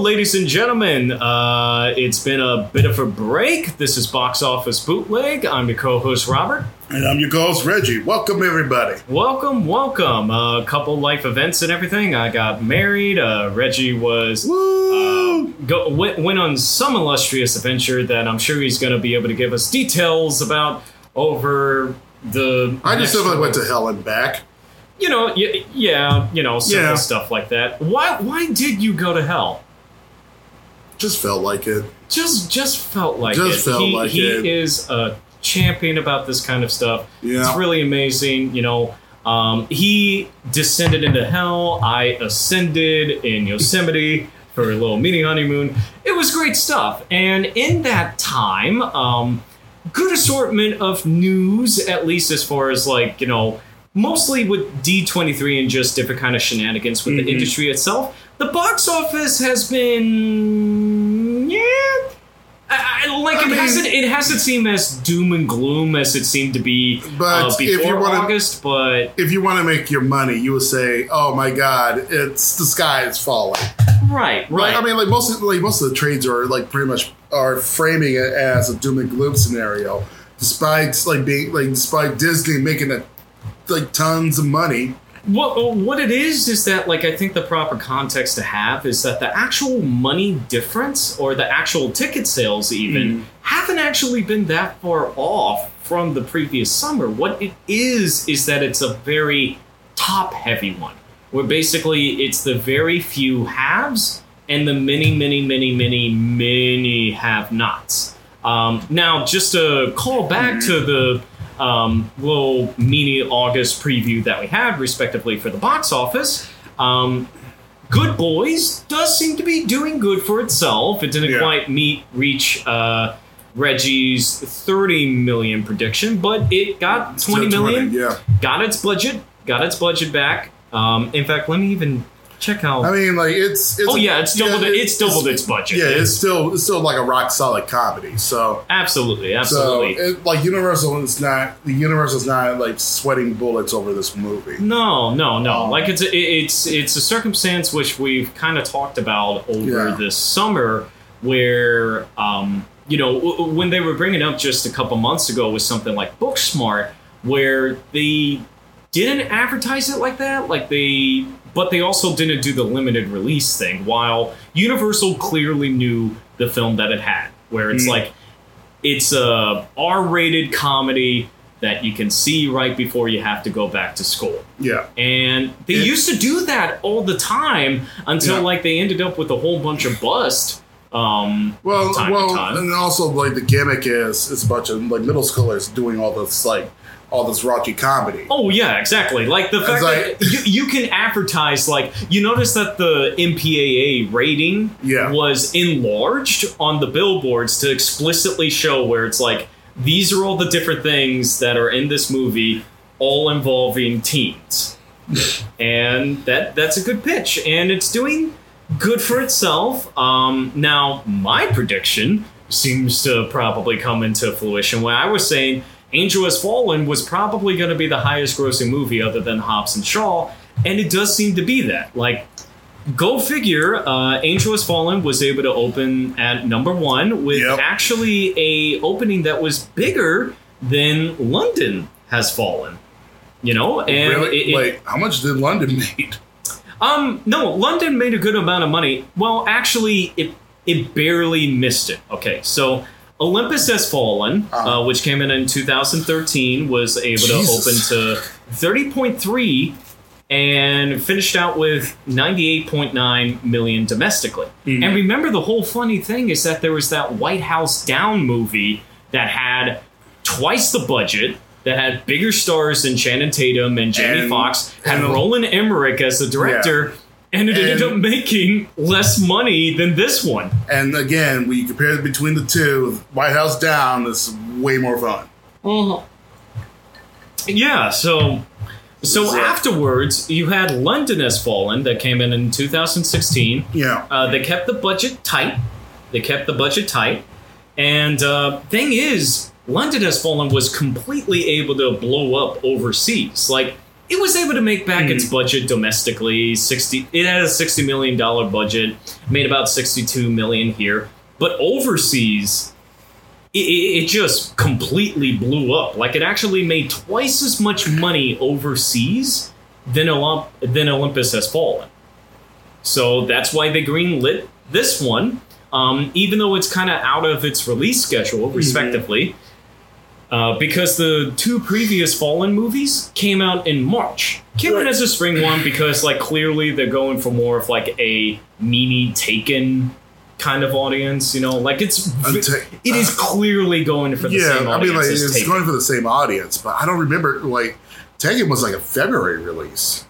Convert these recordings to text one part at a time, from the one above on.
Ladies and gentlemen. Uh, it's been a bit of a break. This is Box Office Bootleg. I'm your co-host Robert. And I'm your co host, Reggie. Welcome everybody. Welcome, welcome. A couple life events and everything. I got married. Uh, Reggie was Woo! go, went, went on some illustrious adventure that I'm sure he's going to be able to give us details about over the. I just simply went to hell and back. You know, yeah, you know, simple Yeah. stuff like that. Why? Why did you go to hell? Just felt like it. just just felt like Just it. felt he, like he it. is a champion about this kind of stuff. Yeah. It's really amazing. You know, um, he descended into hell. I ascended in Yosemite for a little mini honeymoon. It was great stuff. And in that time, um, good assortment of news, at least as far as like you know. Mostly with D23 and just different kind of shenanigans with Mhm. the industry itself. The box office has been, I, I, like I it mean- hasn't. It hasn't seemed as doom and gloom as it seemed to be But uh, if before you wanna- August. But If you want to make your money, you would say, "Oh my God, it's the sky is falling." right, right. Like, I mean, like most of, like most of the trades are like pretty much are framing it as a doom and gloom scenario, despite like being like despite Disney making a, like tons of money. What uh, what it is is that like I think the proper context to have is that the actual money difference or the actual ticket sales even mm. haven't actually been that far off from the previous summer. What it is is that it's a very top heavy one where basically it's the very few haves and the many many many many many have nots. Um, now just to call back to mm. the um, little mini August preview that we had, respectively, for the box office. Um, Good Boys does seem to be doing good for itself. It didn't Yeah. quite meet reach uh, Reggie's 30 million prediction, but it got 20 Still. Yeah, Got its budget. Got its budget back. Um, in fact, let me even check out. I mean, like it's. it's oh yeah, it's doubled. it- it's doubled its budget. Yeah, it's still it's still like a rock solid comedy. So absolutely, so absolutely. it, like Universal is not the Universal's not like sweating bullets over this movie. No, no, no. Um, like it's a, it's it's a circumstance which we've kind of talked about over Yeah. this summer, where um, you know w- when they were bringing up just a couple months ago with something like Booksmart, where they didn't advertise it like that, like they, but they also didn't do the limited release thing. While Universal clearly knew the film that it had, where it's Mm. like it's a R-rated comedy that you can see right before you have to go back to school. Yeah, And they It- used to do that all the time until Yeah. like they ended up with a whole bunch of bust. Um, well, well, and also like the gimmick is it's a bunch of like middle schoolers doing all this like all this raunchy comedy. oh yeah, exactly. Like the fact like- that you, you can advertise like you notice that the MPAA rating Yeah. was enlarged on the billboards to explicitly show where it's like these are all the different things that are in this movie, all involving teens. and that that's a good pitch, and it's doing good for itself. Um, now, my prediction seems to probably come into fruition. When I was saying Angel Has Fallen was probably going to be the highest grossing movie other than Hobbs and Shaw, and it does seem to be that. Like, go figure, uh, Angel Has Fallen was able to open at number one with Yep. actually a opening that was bigger than London Has Fallen. You know, and really? it- it- Wait, how much did London make? Um, no, London made a good amount of money. Well, actually, it it barely missed it. Okay, so Olympus Has Fallen, uh, Uh-huh. which came in in 2013, was able Jesus. to open to 30.3 and finished out with 98.9 million domestically. Mhm. And remember, the whole funny thing is that there was that White House Down movie that had twice the budget. That had bigger stars than Channing Tatum and Jamie And- Foxx, had and- Roland Emmerich as the director, and it ended up making less money than this one. And again, when you compare it between the two, White House Down is way more fun. Yeah, so so So- afterwards you had London Has Fallen that came in in 2016. Yeah. Uh, they kept the budget tight. They kept the budget tight, and uh, thing is, London Has Fallen was completely able to blow up overseas. Like it was able to make back its budget domestically. Sixty, it had a sixty million dollar budget, made about sixty two million here, but overseas, it, it, just completely blew up. Like it actually made twice as much money overseas than Olymp- than Olympus has fallen. So that's why they greenlit this one, um, even though it's kind of out of its release schedule, respectively. Uh, because the two previous Fallen movies came out in March. Came has a spring one because, like, clearly they're going for more of like a Mimi Taken kind of audience. You know, like it's Unta- it is clearly going for the same yeah, I mean, like it's Taken. going for the same audience, but I don't remember like Taken was like a February release.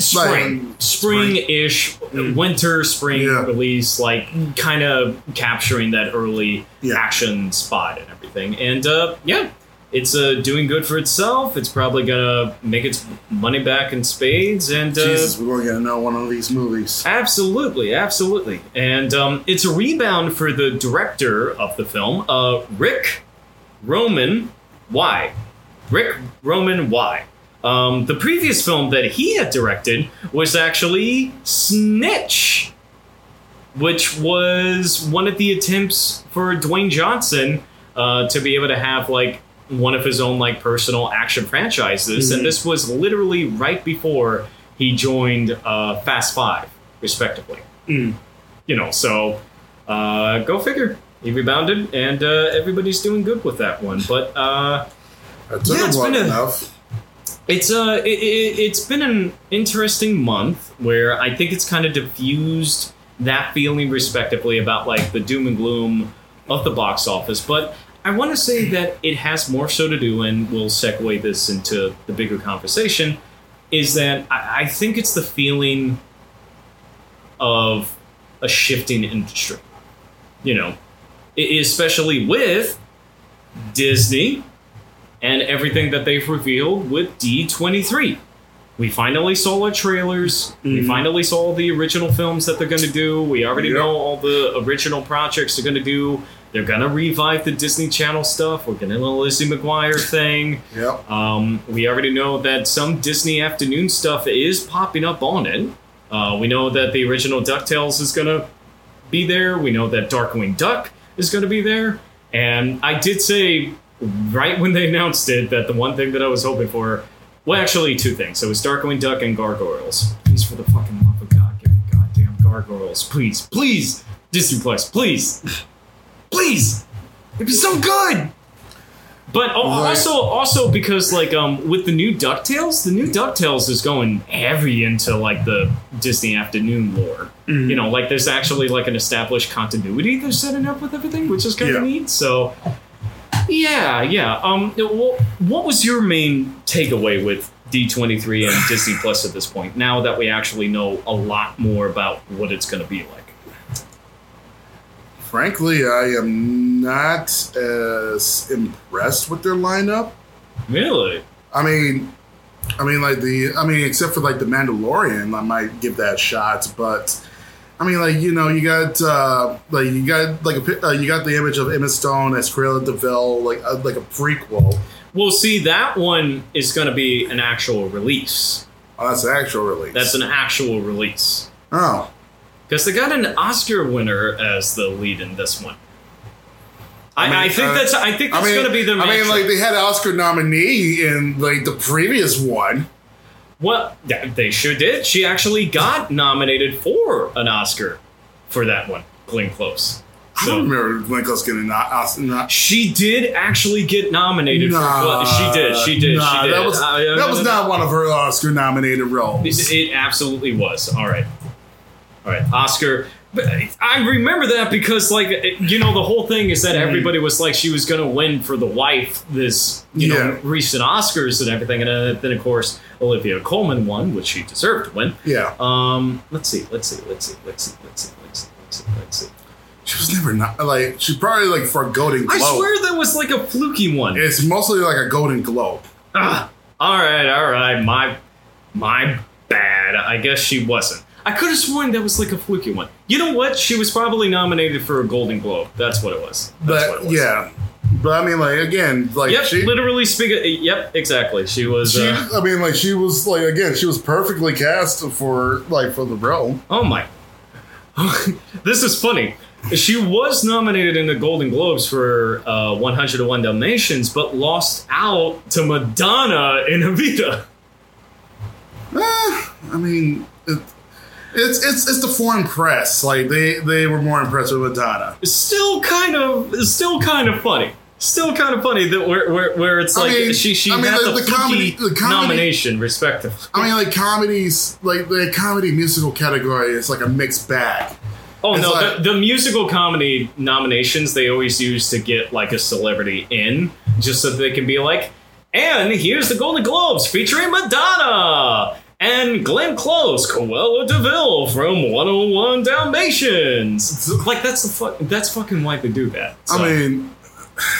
Spring, spring-ish, winter, spring Yeah. release, like kind of capturing that early Yeah. action spot and everything. And uh, yeah, it's uh, doing good for itself. It's probably gonna make its money back in spades, and uh, Jesus, we're get know one of these movies. Absolutely, absolutely. And um, it's a rebound for the director of the film, uh, Ric Roman Waugh. Ric Roman Waugh. Um, the previous film that he had directed was actually Snitch, which was one of the attempts for Dwayne Johnson uh, to be able to have like one of his own like personal action franchises, and this was literally right before he joined uh, Fast Five, respectively. You know, so uh, go figure. He rebounded, and uh, everybody's doing good with that one. But uh, It took Yeah, him it's long been a- enough. It's uh, it, it, it's been an interesting month where I think it's kind of diffused that feeling, respectively, about like the doom and gloom of the box office. But I want to say that it has more so to do, and we'll segue this into the bigger conversation. Is that I, I think it's the feeling of a shifting industry. You know, especially with Disney and everything that they've revealed with D23. We finally saw our trailers. We finally saw the original films that they're going to do. We already Yep. know all the original projects they're going to do. They're going to revive the Disney Channel stuff. We're getting a little Lizzie McGuire thing. Yep. Um, we already know that some Disney afternoon stuff is popping up on it. Uh, we know that the original DuckTales is going to be there. We know that Darkwing Duck is going to be there. And I did say right when they announced it that the one thing that I was hoping for, well, actually, two things. It was Darkwing Duck and Gargoyles. Please, for the fucking love of God, give me goddamn Gargoyles. Please, please, Disney Plus, please, please. It'd be so good. But al- Right. also, also because like um with the new Ducktales, the new Ducktales is going heavy into like the Disney afternoon lore. You know, like there's actually like an established continuity they're setting up with everything, which is kind of Yeah. neat. So, yeah, yeah. Um, what, what was your main takeaway with D23 and Disney Plus at this point? Now that we actually know a lot more about what it's going to be like. Frankly, I am not as impressed with their lineup. Really? I mean, I mean, like the, I mean, except for like the Mandalorian, I might give that a shot. But I mean, like you know, you got uh, like you got like a uh, you got the image of Emma Stone as Cruella de Vil, like uh, like a prequel. Well, see, that one is going to be an actual release. Oh, that's an actual release. That's an actual release. oh. Because they got an Oscar winner as the lead in this one. I, I, mean, think uh, that's I think I that's mean, going to be the. I mean, like they had an Oscar nominee in like the previous one. Well, they sure did. She actually got nominated for an Oscar for that one. Glenn Close. I don't remember Glenn Close getting an Oscar. Not, she did actually get nominated nah, for. She did. She did. Nah, she did. that was that was not one of her Oscar nominated roles. It, it absolutely was. All right. All right. Oscar. But I remember that because, like, you know, the whole thing is that Mm-hmm. everybody was like she was going to win for the wife this, you know, recent Oscars and everything, and uh, then of course Olivia Colman won, which she deserved to win. yeah, Um, let's see, let's see, let's see, let's see, let's see, let's see, let's see, let's see. she was never not like she probably like for a Golden Globe. I swear that was like a fluky one. it's mostly like a Golden Globe. Ah, all right, all right, my my bad. I guess she wasn't. I could have sworn that was like a fluky one. You know what? She was probably nominated for a Golden Globe. That's what it was. That's what But it was. yeah, But I mean, like again, like Yep, she, literally speaking. Yep, exactly. She was. she, Uh, I mean, like she was like again, she was perfectly cast for like for the role. oh my. this is funny. She was nominated in the Golden Globes for uh, 101 Dalmatians, but lost out to Madonna in Evita. Eh, I mean, it, it's it's it's the foreign press. Like they they were more impressed with Madonna. It's still kind of, still kind of funny. Still kind of funny that where where, where it's I like mean- she she I mean, had the- the, the comedy- the comedy- nomination respectively. I mean, like comedies, like the comedy musical category is like a mixed bag. Oh It's no, like- the, the musical comedy nominations they always use to get like a celebrity in, just so that they can be like, and here's the Golden Globes featuring Madonna and Glenn Close, Cruella de Vil from 101 Dalmatians. Like that's the fuck. that's fucking why they do that. So. I mean,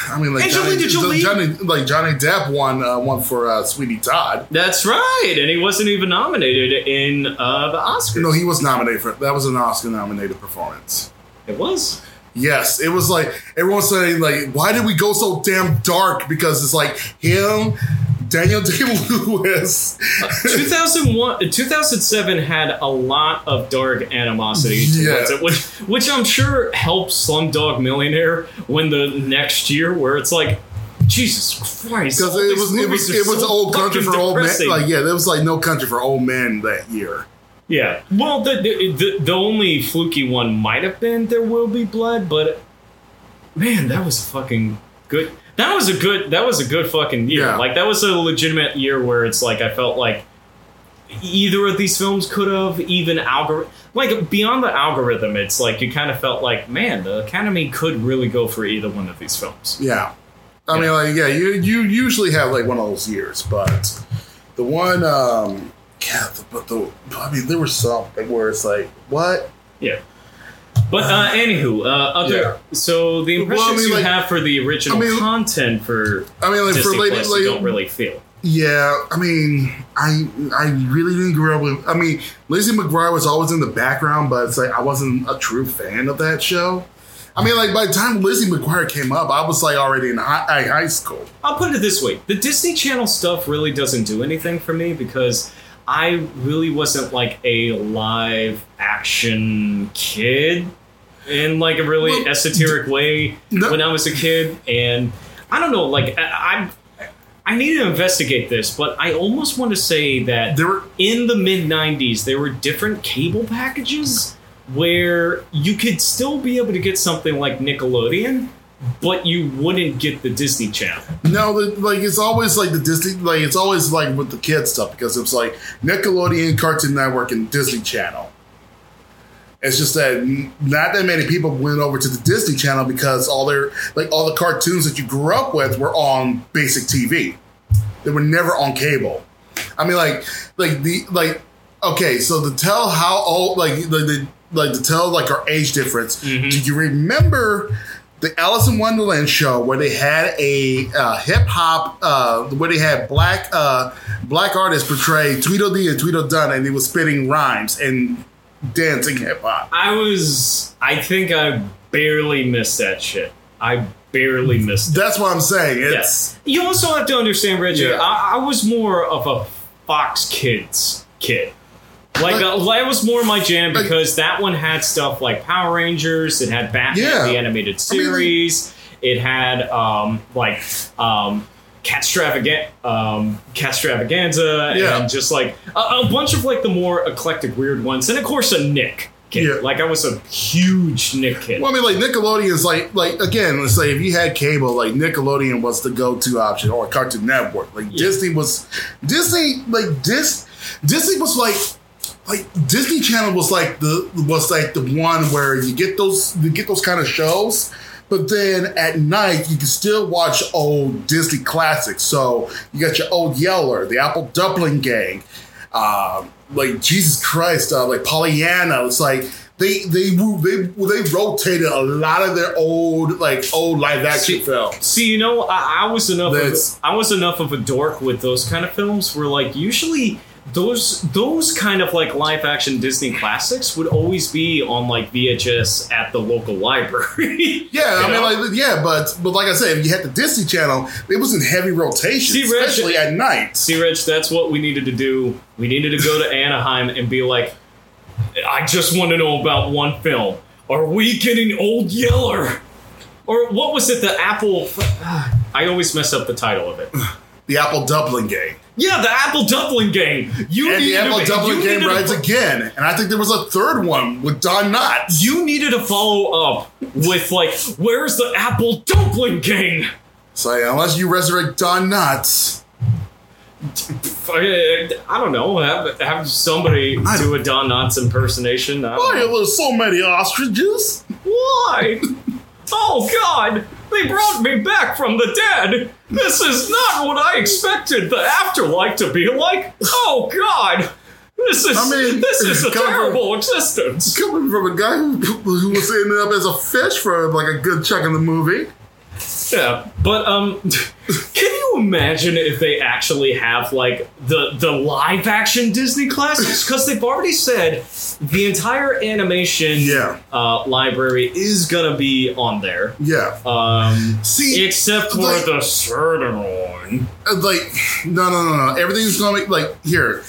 I mean, like Angelina Johnny, Jolie. Johnny, like Johnny Depp won uh, one for uh, Sweeney Todd. that's right, and he wasn't even nominated in uh, the Oscars. No, he was nominated for that was an Oscar nominated performance. it was. Yes, it was like everyone's saying like, why did we go so damn dark? Because it's like him, Daniel Day Lewis. 2001 2007 had a lot of dark animosity towards Yeah. it which which i'm sure helped slumdog millionaire when the next year where it's like jesus christ Because it was it was it was so old country for old men. Like yeah, there was like no country for old men that year. yeah well the, the the the only fluky one might have been there will be blood but man that was fucking good that was a good that was a good fucking year Yeah. like that was a legitimate year where it's like i felt like either of these films could have even algorithm like beyond the algorithm it's like you kind of felt like man the academy could really go for either one of these films Yeah. I Yeah. mean, like, yeah, you you usually have like one of those years, but the one, um, yeah, the, but the, I mean, there was some where it's like, what? yeah but uh anywho uh other Yeah. so the Well, I impressions mean, you like- have for the original I mean- content for I mean, like Disney for lady, Plus, like, you don't really feel yeah, I mean, I I really didn't grow up with. I mean, Lizzie McGuire was always in the background, but it's like I wasn't a true fan of that show. I mean, like by the time Lizzie McGuire came up, I was like already in high, high school. I'll put it this way: the Disney Channel stuff really doesn't do anything for me because I really wasn't like a live action kid in like a really Well, esoteric way no- when I was a kid, and I don't know, like I, I I need to investigate this, but I almost want to say that There were in the mid 90s there were different cable packages where you could still be able to get something like Nickelodeon but you wouldn't get the Disney Channel. No, like it's always like the Disney, like it's always like with the kids stuff because it was like Nickelodeon, Cartoon Network, and Disney Channel. It's just that not that many people went over to the Disney Channel because all their like all the cartoons that you grew up with were on basic TV. They were never on cable. I mean, like like the like okay, so to tell how old like the, the like to tell like our age difference. Mm-hmm. Do you remember? The Alice in Wonderland show where they had a uh, hip hop, uh, where they had black uh, black artists portray Tweedledee and Tweedledum, and they were spitting rhymes and dancing hip hop. I was, I think I barely missed that shit. I barely missed it. That's what I'm saying. It's Yes. You also have to understand, Reggie. Yeah. I, I was more of a Fox Kids kid. Like, uh, that was more my jam Like- because that one had stuff like Power Rangers. It had Batman Yeah. the animated I mean, like- series. it had um, like um, Cat um, Catstravaganza Yeah. and just like a, a bunch of like the more eclectic, weird ones, and of course a Nick kid. Yeah. Like I was a huge Nick kid. Well, I mean, like Nickelodeon is like, like again, let's say if you had cable, like Nickelodeon was the go-to option, or Cartoon Network. Like Disney was, Disney, like Dis, Disney was like, like Disney Channel was like the was like the one where you get those you get those kind of shows, but then at night you can still watch old Disney classics. So you got your old Yeller, the Apple Dumpling Gang, um, like Jesus Christ, uh, like Pollyanna. It's like they they they they rotated a lot of their old like old live action See- films. See, you know, I, I was enough. Of, I was enough of a dork with those kind of films. Where like usually those those kind of like live action Disney classics would always be on like VHS at the local library. Yeah, I You mean, like, yeah, but but like I said, if you had the Disney Channel, it was in heavy rotation, See, Reg- especially at night. See, Rich, that's what we needed to do. We needed to go to Anaheim and be like, I just want to know about one film. Are we getting Old Yeller? Or what was it? The Apple. I always mess up the title of it. The Apple Dumpling Game, Yeah, the Apple Dumpling Game. You and the Apple to, Dumpling you Game rides to, again, and I think there was a third one with Don Knotts. You needed to follow up with like, where's the Apple Dumpling Game? So yeah, unless you resurrect Don Knotts, I uh, I don't know. Have, have somebody I- do a Don Knotts impersonation. I why are there so many ostriches? Why? Oh God! They brought me back from the dead. This is not what I expected the afterlife to be like. Oh God! This is I mean, this is a terrible existence. Coming from a guy who, who was ended up as a fish for like a good chunk of the movie. Yeah, but um, can you imagine if they actually have like the the live action Disney classics? Because they've already said the entire animation Yeah. uh, library is gonna be on there. Yeah. Um, See, except for like- the certain one. Uh, like no no no no everything's gonna be like here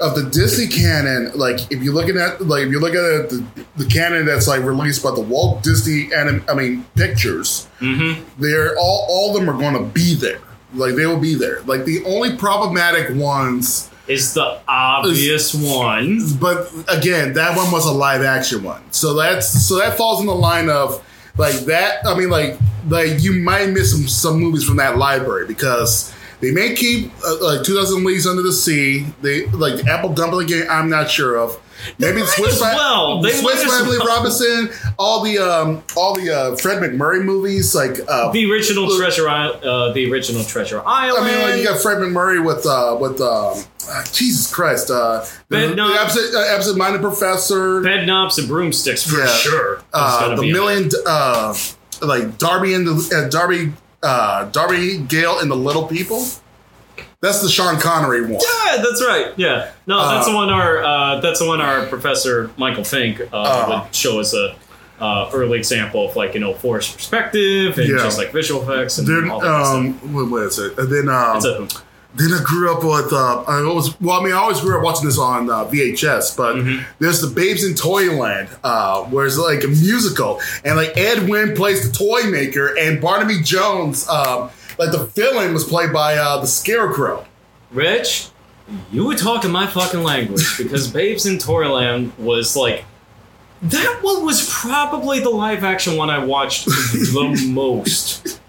of the disney canon like if you're looking at like if you're looking at the, the canon that's like released by the walt disney anim, i mean pictures Mm-hmm. they're all all of them are gonna be there like they will be there like the only problematic ones Is the obvious one. but again that one was a live action one so that's so that falls in the line of like that i mean like like you might miss some, some movies from that library because they may keep uh, like 2000 leagues under the sea they like the apple dumpling game i'm not sure of maybe the swiss, well. They swiss family well. robinson all the um all the uh fred macmurray movies like uh The original Treasure Island. Uh, the original Treasure Island. I mean, like you got Fred MacMurray with uh, with um, uh, Jesus Christ, uh, the, Ben the absent, uh, absent-minded professor, bed knobs and broomsticks for Yeah. sure. uh, the million, uh, like Darby and the uh, Darby, uh, Darby O'Gill and the Little People. That's the Sean Connery one. Yeah, that's right. Yeah, no, that's Uh, the one our uh, that's the one our professor Michael Fink uh, Uh. would show us a uh, early example of like you know forced perspective and Yeah. just like visual effects and Then, all that stuff. um, what, what is it? And then, um, It's a- then I grew up with. Uh, I always, well, I mean, I always grew up watching this on uh, VHS. But Mm-hmm. there's the Babes in Toyland, uh, where it's like a musical, and like Ed Wynn plays the toy maker, and Barnaby Jones, um, like the villain, was played by uh, the Scarecrow. Rich, you were talking my fucking language because Babes in Toyland was like that one was probably the live action one I watched the most.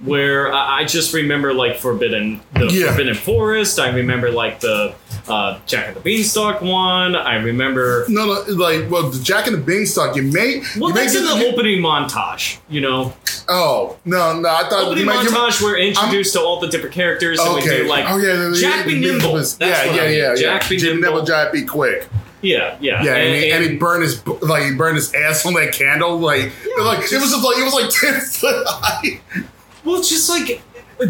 Where I I just remember like Forbidden, the Yeah. Forbidden Forest. I remember like the uh, Jack and the Beanstalk one. I remember No, no, like well, the Jack and the Beanstalk. You may, well, you may that's in get the opening montage. You know, Oh no, no, I thought opening might montage. We're introduced to all the different characters, and we Okay. do like oh yeah, the- the- Jack the- be the- nimble. the- That's yeah, yeah, I mean. yeah, Jack yeah. be Jim nimble. Jack be quick. yeah, yeah, Yeah, and, he, and he burned his like he burned his ass on that candle. Like, like it was just like it was like ten foot high. Well, it's just like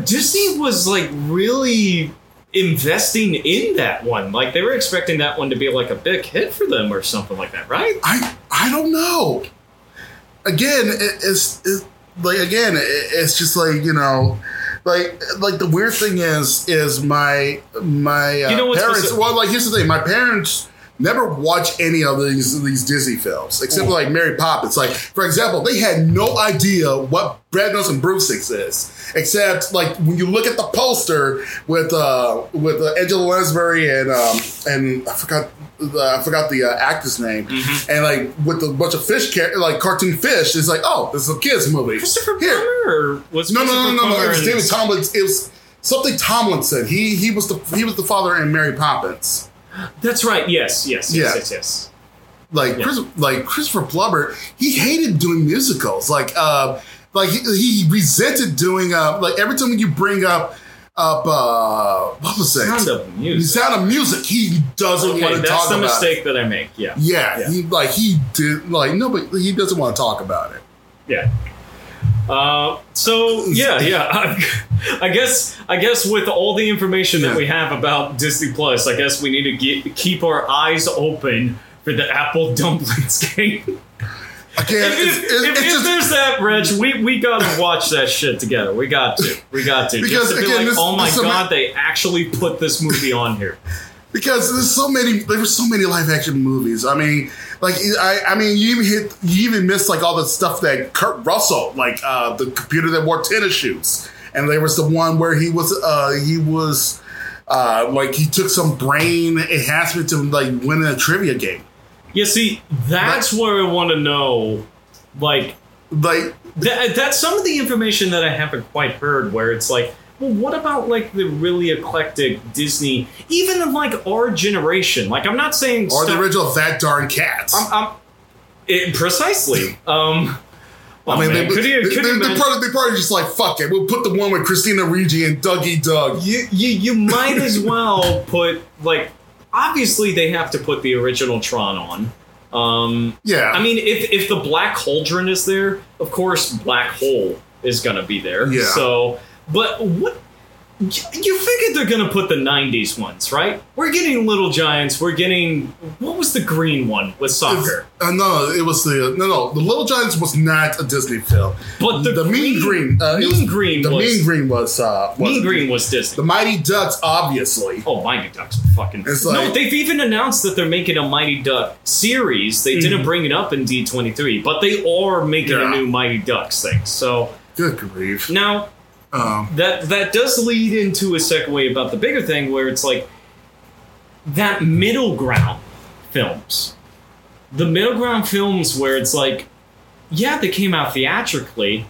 Disney was like really investing in that one. Like they were expecting that one to be like a big hit for them or something like that, right? I I don't know. Again, it, it's it, like again, it, it's just like you know. Like, like the weird thing is, is my my uh, You know parents. speci- well, like here's the thing: my parents never watch any of these these Disney films except for like Mary Poppins. Like, for example, they had no idea what Bedknobs and Broomsticks is, except like when you look at the poster with uh with uh, Angela Lansbury and um and I forgot the, I forgot the uh, actor's name, Mm-hmm. and like with a bunch of fish, car- like cartoon fish, it's like oh, this is a kids movie. Christopher Here, Plummer was no, no, no, no, no. It was David Tomlinson. It was something Tomlinson. He he was the he was the father in Mary Poppins. That's right. Yes, yes, yes, Yeah. yes, yes. Like Yeah. Chris, like Christopher Plummer, he hated doing musicals. Like uh, like he, he resented doing uh, like every time you bring up up uh, what was it? Sound of music. sound of music. He doesn't Okay, want to talk about. that's the mistake that I make. Yeah, Yeah, Yeah. he like he did like no, but he doesn't want to talk about it. yeah. Uh, so yeah, yeah. I, I guess I guess with all the information that we have about Disney Plus, I guess we need to get, keep our eyes open for the Apple Dumplings game. Again, if, it's, if, it's, if, it's if just there's that, Reg, we, we gotta watch that shit together. We got to. We got to. Because, to be again, like, this- oh my god, they actually put this movie on here. because there's so many there were so many live action movies i mean like i i mean you even hit you even missed like all the stuff that kurt russell like uh the computer that wore tennis shoes and there was the one where he was uh he was uh like he took some brain enhancement to like win a trivia game Yeah, see, that's where I want to know, like, like that, that's some of the information that I haven't quite heard. Where it's like, well, what about like the really eclectic Disney, even in like our generation? Like, I'm not saying or the original that darn cats I'm, I'm it, precisely. Um, oh, I mean, man, they, could you, could they, imagine- probably, they probably just like fuck it. We'll put the one with Christina Ricci and Dougie Doug. you, you you might as well put like obviously they have to put the original Tron on. Um, Yeah, I mean, if if the Black Cauldron is there, of course, Black Hole is gonna be there. Yeah. So, but what? You figured they're gonna put the '90s ones, right? We're getting Little Giants. We're getting what was the green one with soccer? Uh, no, it was the no, no. The Little Giants was not a Disney film. But the Mean Green, uh, Mean was- Green the was Mean Green was uh, was Mean Green was Disney. The Mighty Ducks, obviously. Oh, Mighty Ducks fucking. It's no, they've even announced that they're making a Mighty Duck series. They didn't bring it up in D23, but they are making a new Mighty Ducks thing. So Good grief. now Um, that that does lead into a segue about the bigger thing where it's like that middle ground films. The middle ground films where it's like, yeah, they came out theatrically,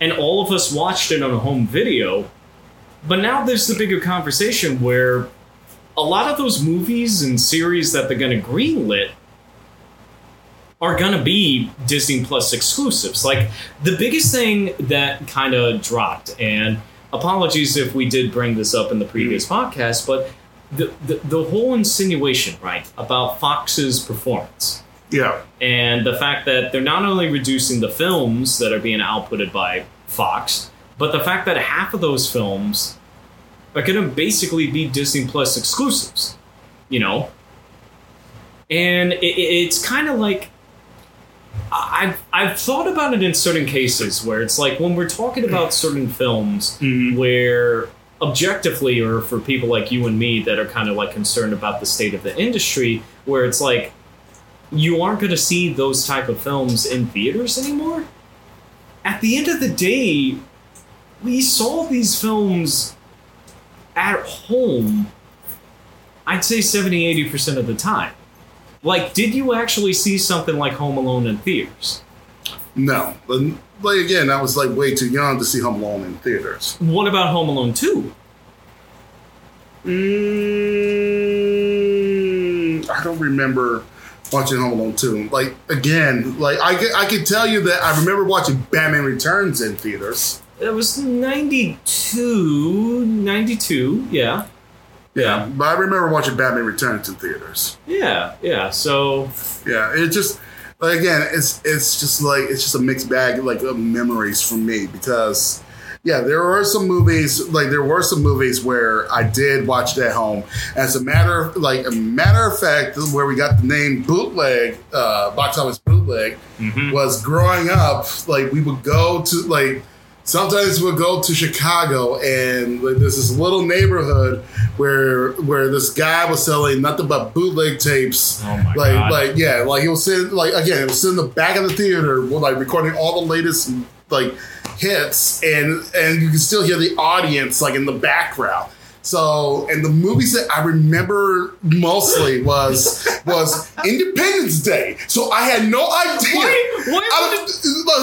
and all of us watched it on a home video, but now there's the bigger conversation where a lot of those movies and series that they're going to greenlit are going to be Disney Plus exclusives. Like the biggest thing that kind of dropped, and apologies if we did bring this up in the previous mm-hmm. podcast, but the, the the whole insinuation, right, about Fox's performance yeah, and the fact that they're not only reducing the films that are being outputted by Fox, but the fact that half of those films are going to basically be Disney Plus exclusives, you know? And it, it- it's kind of like I've I've thought about it in certain cases where it's like when we're talking about certain films mm-hmm. where objectively or for people like you and me that are kind of like concerned about the state of the industry where it's like you aren't going to see those type of films in theaters anymore. At the end of the day we saw these films at home i'd say 70 80% of the time like did you actually see something like home alone in theaters no. But, like again, I was like way too young to see Home Alone in theaters. what about home alone 2 Mm, I don't remember watching Home Alone 2. Like again, like I I can tell you that I remember watching Batman Returns in theaters. it was 92 92 yeah Yeah, but I remember watching Batman Returns in theaters. yeah yeah so Yeah, it just like again, it's it's just like it's just a mixed bag like of memories for me because yeah, there were some movies like there were some movies where I did watch it at home. As a matter like a matter of fact, where we got the name bootleg, uh, box office bootleg, was growing up. Like we would go to like sometimes we'll go to Chicago and like, there's this little neighborhood where where this guy was selling nothing but bootleg tapes. Oh my like God. like yeah, like he was sitting like again, it was sitting in the back of the theater, like recording all the latest like hits, and and you can still hear the audience like in the background. So, and the movies that I remember mostly was was Independence Day. So I had no idea. Why- why I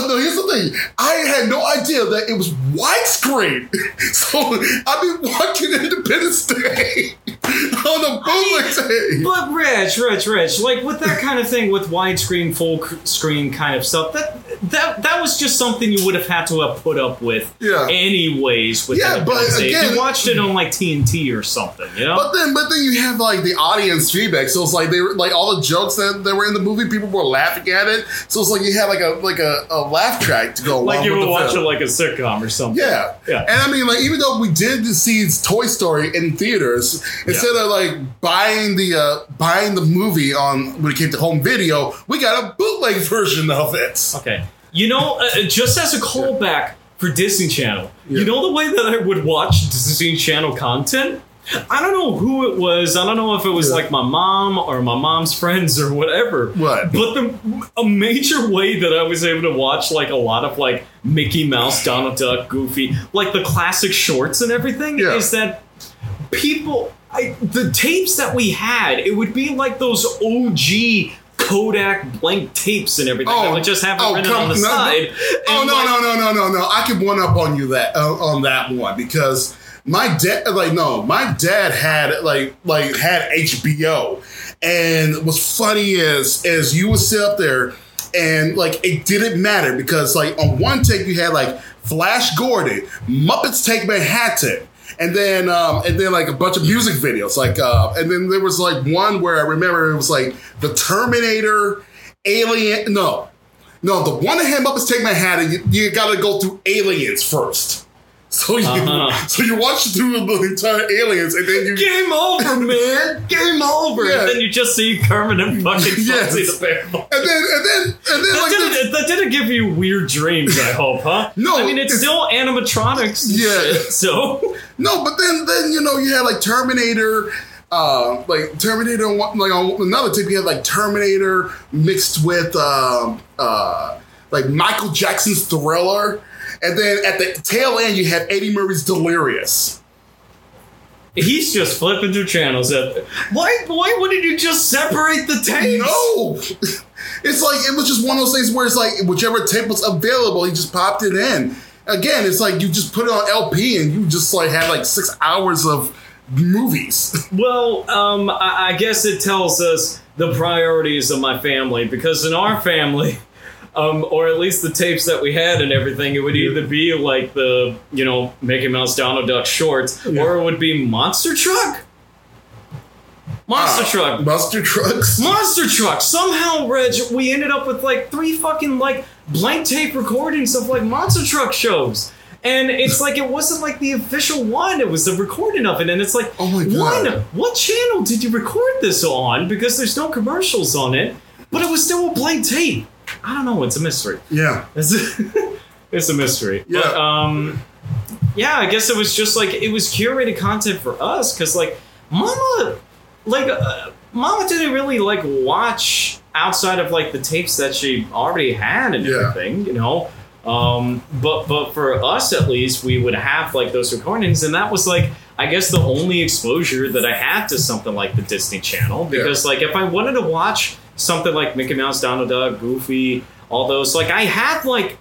no, here's the thing. I had no idea that it was widescreen. So I've been watching Independence Day on the bootleg tape. But Rich, Rich, Rich, like with that kind of thing, with widescreen, full screen kind of stuff, that that that was just something you would have had to have put up with, Yeah. anyways. With Yeah, but again- you watched it on like TNT or something, you know. But then, but then you have like the audience feedback. So it's like they were like all the jokes that, that were in the movie, people were laughing at it. So it's like you had like a like a, a laugh track to go along like you were watching like a sitcom or something. Yeah, Yeah. And I mean, like, even though we did see Toy Story in theaters, instead of like buying the uh, buying the movie on when it came to home video, we got a bootleg version of it. Okay. You know, uh, uh, just as a callback for Disney Channel, you know the way that I would watch Disney Channel content? I don't know who it was. I don't know if it was Yeah. like my mom or my mom's friends or whatever. What? But the a major way that I was able to watch like a lot of like Mickey Mouse, Donald Duck, Goofy, like the classic shorts and everything Yeah. is that people I, the tapes that we had, it would be like those OG Kodak blank tapes and everything that would just have it oh, written come- on the no, no. side. Oh no, like, no, no, no, no, no! I can one up on you that uh, on that one because my dad, like, no, my dad had like like had HBO, and what's funny is as you would sit up there and like it didn't matter because like on one tape you had like Flash Gordon, Muppets Take Manhattan. And then, um, and then like a bunch of music videos, like, uh, and then there was like one where I remember it was like the Terminator, Alien. No, no, the one that had Muppets Take Manhattan, you, you got to go through Aliens first. So you, Uh-huh. so you watch through the entire Aliens, and then you Game over, man! Game over! Yeah. And then you just see Kermit and fucking Yes. The Bear. and then and then and then That like didn't, that didn't give you weird dreams, I hope, huh? No, I mean it's, it's- still animatronics. Yeah. shit, so no, but then then you know you had like Terminator. Uh, like Terminator, on like on another tip, you had like Terminator mixed with um, uh, like Michael Jackson's Thriller, and then at the tail end you had Eddie Murphy's Delirious. he's just flipping through channels. At, why? Why wouldn't you just separate the tapes? No, it's like it was just one of those things where it's like whichever tape was available, he just popped it in. Again, it's like you just put it on LP and you just like had like six hours of movies. Well, um, I, I guess it tells us the priorities of my family because in our family, um, or at least the tapes that we had and everything, it would either be like the you know Mickey Mouse Donald Duck shorts, or it would be Monster Truck. Monster Uh, Truck. Monster trucks. Monster Truck. Somehow, Reg, we ended up with like three fucking like blank tape recordings of like Monster Truck shows. And it's like it wasn't like the official one; it was the recording of it. And it's like, Oh my God. one, what channel did you record this on? Because there's no commercials on it, but it was still a blank tape. I don't know. It's a mystery. Yeah. It's a, it's a mystery. Yeah. But, um, yeah, I guess it was just like it was curated content for us because like Mama, like uh, Mama didn't really like watch outside of like the tapes that she already had and Yeah. everything, you know. Um, but but for us at least, we would have like those recordings, and that was like I guess the only exposure that I had to something like the Disney Channel because like if I wanted to watch something like Mickey Mouse, Donald Duck, Goofy, all those like I had like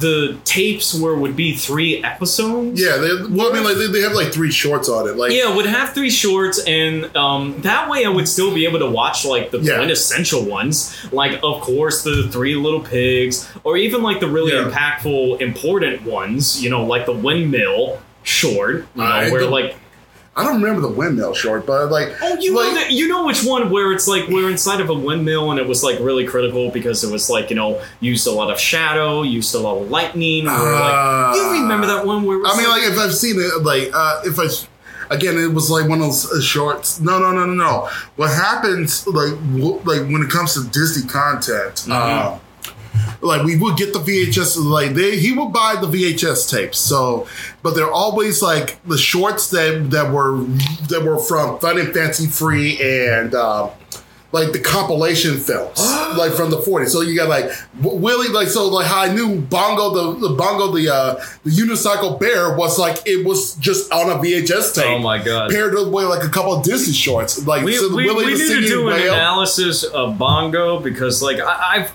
the tapes where it would be three episodes. Yeah. They, well, I mean, like they, they have like three shorts on it. Like, Yeah, would have three shorts, and um, that way I would still be able to watch like the Yeah. quintessential ones, like of course the Three Little Pigs, or even like the really Yeah. impactful, important ones. You know, like the Windmill short, you know, I where don't- like I don't remember the windmill short, but like, oh, you like, know, you know which one where it's like we're inside of a windmill, and it was like really critical because it was like you know used a lot of shadow, used a lot of lightning. Where, like, you remember that one where it was I mean, like if I've seen it, like uh, if I. Again, it was like one of those uh, shorts. No, no, no, no, no. What happens, like, w- like when it comes to Disney content, Mm-hmm. uh, like we would get the VHS, like they he would buy the VHS tapes. So, but they're always like the shorts that that were that were from Fun and Fancy Free and. Uh, like the compilation films, like from the 40s. So you got like Willie, like so, like how I knew Bongo the, the Bongo the uh, the unicycle bear was like it was just on a VHS tape. Oh my God. Paired with like a couple of Disney shorts, like we, so the we, Willie we the need to do an whale. analysis of bongo because like I, i've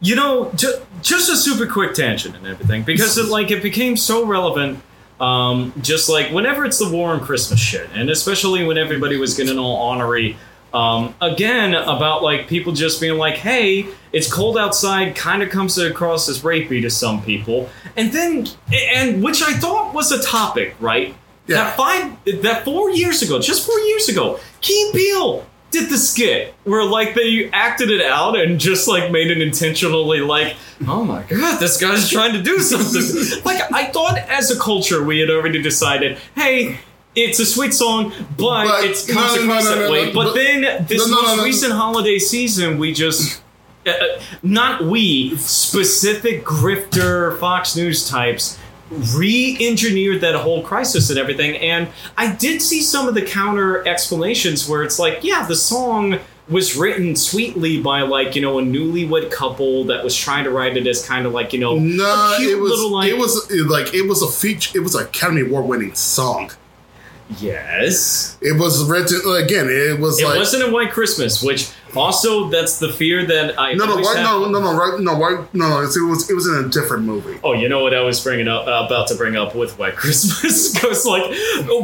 you know ju- just a super quick tangent and everything because it like it became so relevant um, just like whenever it's the war on christmas shit and especially when everybody was getting all honorary Um, again, about like people just being like, "Hey, it's cold outside," kind of comes across as rapey to some people, and then and which I thought was a topic, right? Yeah. That five, that four years ago, just four years ago, Key Peele did the skit where like they acted it out and just like made it intentionally like, oh my god, this guy's trying to do something. like I thought as a culture we had already decided, hey. It's a sweet song, but, But- it no, comes no, no, across no, that no, way. no, but then this most recent holiday season, we just uh, uh, not we specific grifter Fox News types re-engineered that whole crisis and everything and i did see some of the counter explanations where it's like yeah the song was written sweetly by like you know a newlywed couple that was trying to write it as kind of like you know No, a cute it was little like it was like it was a feature. It was an Academy Award winning song. yes It was written again. It was it like wasn't a white christmas which also that's the fear that i no, no, right, no, no, no, right, no, right, no, no. It was it was in a different movie. Oh, you know what I was bringing up, uh, about to bring up with White Christmas? Because like,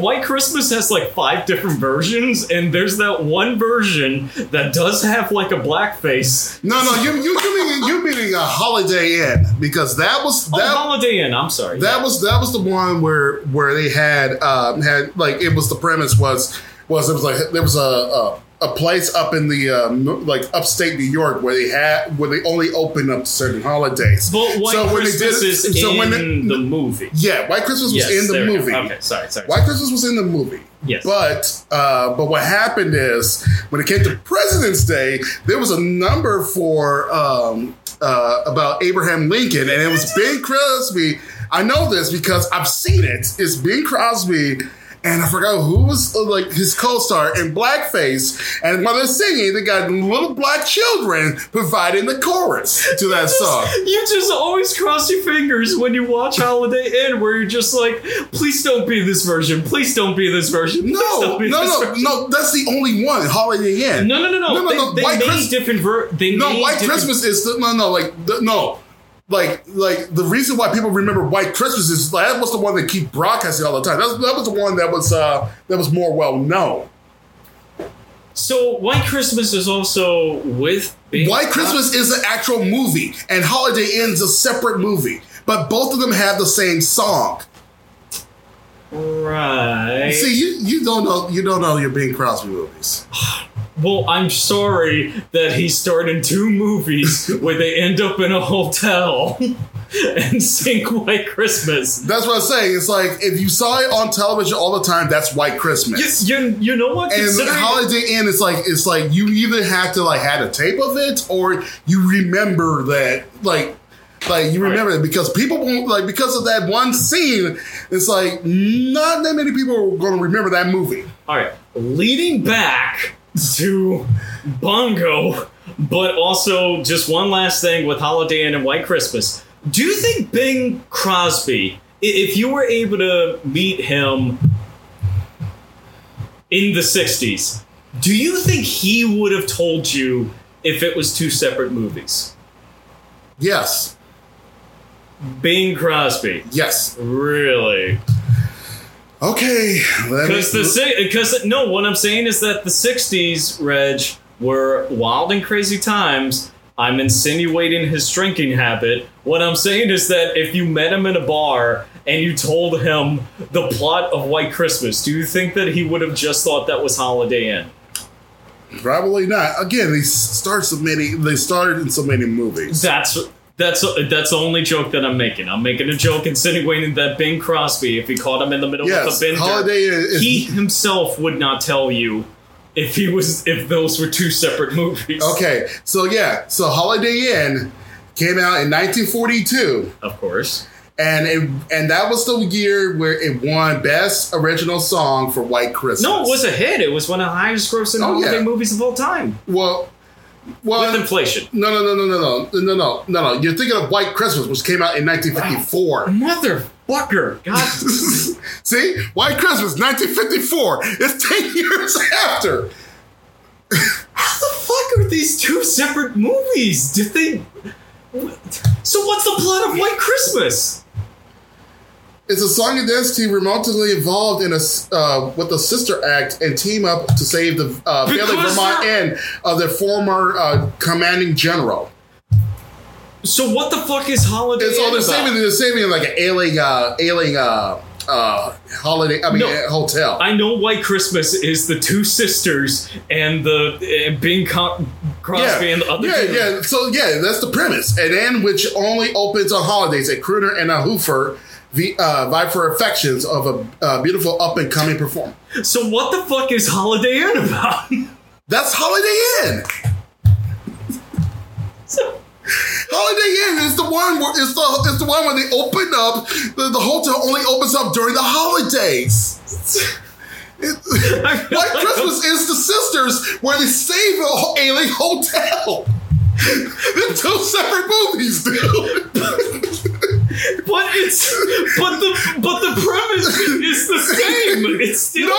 White Christmas has like five different versions, and there's that one version that does have like a black face. No, no, you you you meaning you meaning a Holiday Inn because that was Oh, that Holiday Inn. I'm sorry. that was that was the one where where they had um had like it was the premise was was it was like there was a a, a place up in the um, like upstate New York where they had where they only opened up certain holidays. but White So when they Christmas did- is so in when they- the movie. yeah, White Christmas was in the there we go. movie. Okay, sorry, sorry. White Christmas was in the movie. Yes. But uh, but what happened is when it came to President's Day, there was a number for um, uh, about Abraham Lincoln, and it was Bing Crosby. I know this because I've seen it. It's Bing Crosby. And I forgot who was uh, like his co-star in blackface. And while they're singing, they got little black children providing the chorus to that song. You just always cross your fingers when you watch Holiday Inn, where you're just like, please don't be this version. Please don't be this version. Please No, be no, this no, version." no. That's the only one. Holiday Inn. No, no, no, no. No, no, they, no, they White made Christ- different ver- They No, White different- Christmas is the, no, no, like the, no, like like the reason why people remember White Christmas is like, that was the one that keep broadcasting all the time. That was, that was the one that was uh that was more well known. So White Christmas is also with Bing White Christmas is an actual movie, and Holiday Inn's a separate movie, but both of them have the same song. right? See, you you don't know you don't know your Bing Crosby movies. well, I'm sorry that he starred in two movies where they end up in a hotel and sing White Christmas. That's what I'm saying. It's like if you saw it on television all the time, that's White Christmas. You, you, you know what? And Holiday Inn is like it's like you either have to like had a tape of it or you remember that like like you remember it because people won't like because of that one scene. It's like not that many people are going to remember that movie. All right, leading back to Bongo, but also just one last thing with Holiday Inn and White Christmas. Do you think Bing Crosby, if you were able to meet him in the 60s, do you think he would have told you if it was two separate movies? Yes, Bing Crosby. yes. Really? Okay, Because the because no, what I'm saying is that the '60s, Reg, were wild and crazy times. I'm insinuating his drinking habit. What I'm saying is that if you met him in a bar and you told him the plot of White Christmas, do you think that he would have just thought that was Holiday Inn? probably not. Again, they start so many. They started in so many movies. That's that's that's the only joke that I'm making. I'm making a joke insinuating that Bing Crosby, if he caught him in the middle Yes, of a bender, Holiday is- he himself would not tell you if he was if those were two separate movies. Okay, so yeah, so Holiday Inn came out in 1942. of course. and it, and that was the year where it won best original song for White Christmas. No, it was a hit. It was one of the highest grossing Oh, holiday yeah. movies of all time well, well, with inflation. no, no, no, no, no, no, no, no, no, no. You're thinking of White Christmas, which came out in 1954. Motherfucker! God, See, White Christmas, 1954. It's 10 years after. how the fuck are these two separate movies? Did they? So what's the plot of White Christmas? It's a song and dance team remotely involved in a uh, with the sister act and team up to save the uh, Vermont end of their former uh, commanding general. So what the fuck is Holiday It's all they're saving. They're saving like an ailing, uh, ailing uh, uh, holiday. I mean, No. hotel. I know White Christmas is the two sisters and the and Bing Crosby and the other yeah, dude. yeah. So yeah, that's the premise. An inn which only opens on holidays. A crooner and a hoofer the, uh, vie for affections of a uh, beautiful up and coming performer. So what the fuck is Holiday Inn about? That's Holiday Inn. So- Holiday Inn is the one where it's the it's the one where they open up. The, the hotel only opens up during the holidays. It- White like- Christmas is the sisters where they save a alien hotel. They're two separate movies, dude. But it's but the but the premise is the same. It's still No,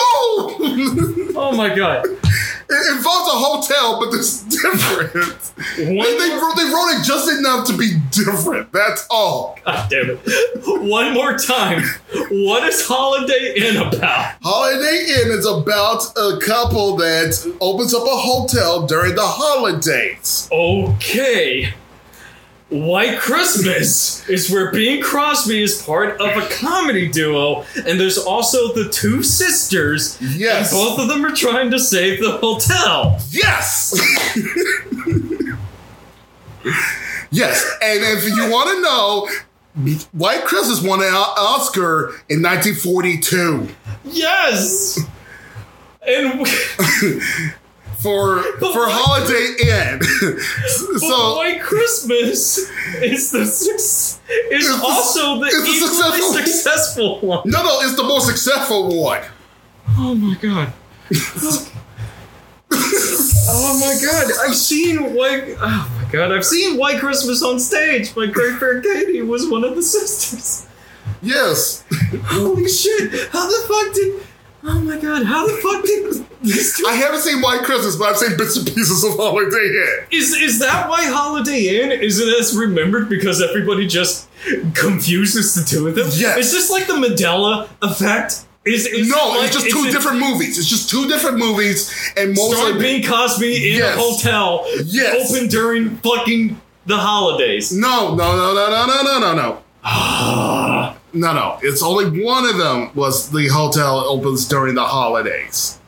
Oh my god. it involves a hotel, but it's different. One They, they, wrote- they wrote it just enough to be different. That's all. God damn it. One more time. What is Holiday Inn about? Holiday Inn is about a couple that opens up a hotel during the holidays. Okay. White Christmas is where Bing Crosby is part of a comedy duo, and there's also the two sisters. Yes. And both of them are trying to save the hotel. Yes. yes, and if you want to know, White Christmas won an Oscar in 1942 Yes! And for But for Holiday Inn. so White Christmas is the is It's also the it's the successful- successful one. no, no, it's the most successful one. Oh my god. oh my god. I've seen White Oh my god, I've seen White Christmas on stage. My great friend Katie was one of the sisters. Yes. Holy shit. How the fuck did Oh my god, how the fuck did these two I haven't seen White Christmas, but I've seen bits and pieces of Holiday Inn. is is that why Holiday Inn isn't as remembered because everybody just confuses the two of them? Yes. Is this like the Mandela effect? Is, is No, it like, it's just is two it different movies. It's just two different movies, and Starring mostly Bing Crosby in Yes. a hotel Yes. open during fucking the holidays. no, no, no, no, no, no, no, no, no. Ah. No, no. It's only one of them was the hotel opens during the holidays.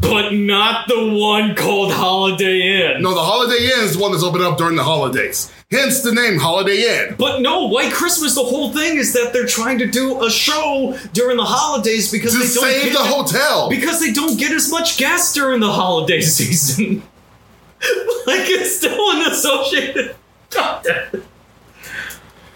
But not the one called Holiday Inn. No, the Holiday Inn is the one that's opened up during the holidays. Hence the name Holiday Inn. But no, White Christmas, the whole thing is that they're trying to do a show during the holidays because To they don't save get the hotel. because they don't get as much gas during the holiday season. like it's still an associated. God damn.